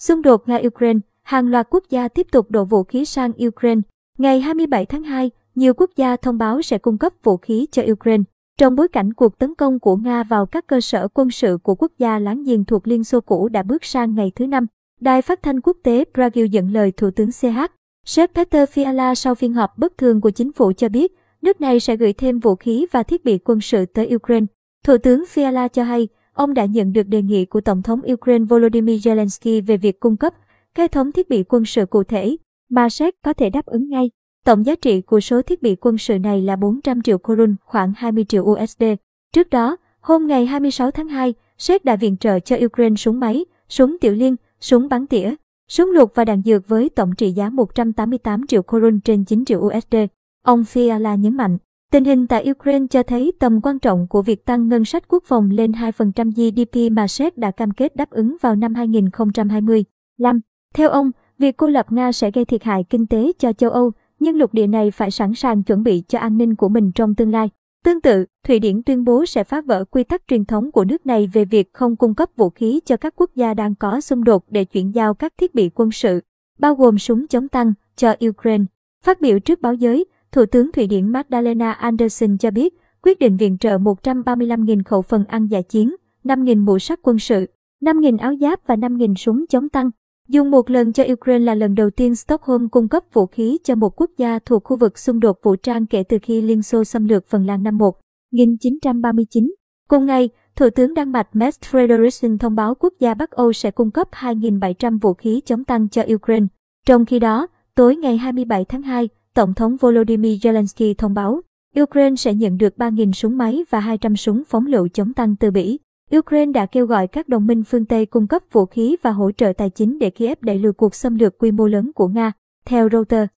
Xung đột Nga-Ukraine, hàng loạt quốc gia tiếp tục đổ vũ khí sang Ukraine. Ngày 27 tháng 2, nhiều quốc gia thông báo sẽ cung cấp vũ khí cho Ukraine. Trong bối cảnh cuộc tấn công của Nga vào các cơ sở quân sự của quốc gia láng giềng thuộc Liên Xô cũ đã bước sang ngày thứ năm, Đài phát thanh quốc tế Brazil dẫn lời Thủ tướng CH. Sếp Peter Fiala sau phiên họp bất thường của chính phủ cho biết, nước này sẽ gửi thêm vũ khí và thiết bị quân sự tới Ukraine. Thủ tướng Fiala cho hay, ông đã nhận được đề nghị của Tổng thống Ukraine Volodymyr Zelensky về việc cung cấp hệ thống thiết bị quân sự cụ thể mà Séc có thể đáp ứng ngay. Tổng giá trị của số thiết bị quân sự này là 400 triệu korun, khoảng 20 triệu USD. Trước đó, hôm ngày 26 tháng 2, Séc đã viện trợ cho Ukraine súng máy, súng tiểu liên, súng bắn tỉa, súng lục và đạn dược với tổng trị giá 188 triệu korun trên 9 triệu USD. Ông Fiala nhấn mạnh, tình hình tại Ukraine cho thấy tầm quan trọng của việc tăng ngân sách quốc phòng lên 2% GDP mà Séc đã cam kết đáp ứng vào năm 2025. Theo ông, việc cô lập Nga sẽ gây thiệt hại kinh tế cho châu Âu, nhưng lục địa này phải sẵn sàng chuẩn bị cho an ninh của mình trong tương lai. Tương tự, Thụy Điển tuyên bố sẽ phá vỡ quy tắc truyền thống của nước này về việc không cung cấp vũ khí cho các quốc gia đang có xung đột để chuyển giao các thiết bị quân sự, bao gồm súng chống tăng, cho Ukraine. Phát biểu trước báo giới, Thủ tướng Thụy Điển Magdalena Andersson cho biết quyết định viện trợ 135.000 khẩu phần ăn giả chiến, 5.000 mũ sắt quân sự, 5.000 áo giáp và 5.000 súng chống tăng. Dùng một lần cho Ukraine là lần đầu tiên Stockholm cung cấp vũ khí cho một quốc gia thuộc khu vực xung đột vũ trang kể từ khi Liên Xô xâm lược Phần Lan năm 1939. Cùng ngày, Thủ tướng Đan Mạch Mette Frederiksen thông báo quốc gia Bắc Âu sẽ cung cấp 2.700 vũ khí chống tăng cho Ukraine. Trong khi đó, tối ngày 27 tháng 2, Tổng thống Volodymyr Zelensky thông báo Ukraine sẽ nhận được 3.000 súng máy và 200 súng phóng lựu chống tăng từ Bỉ. Ukraine đã kêu gọi các đồng minh phương Tây cung cấp vũ khí và hỗ trợ tài chính để Kiev đẩy lùi cuộc xâm lược quy mô lớn của Nga, theo Reuters.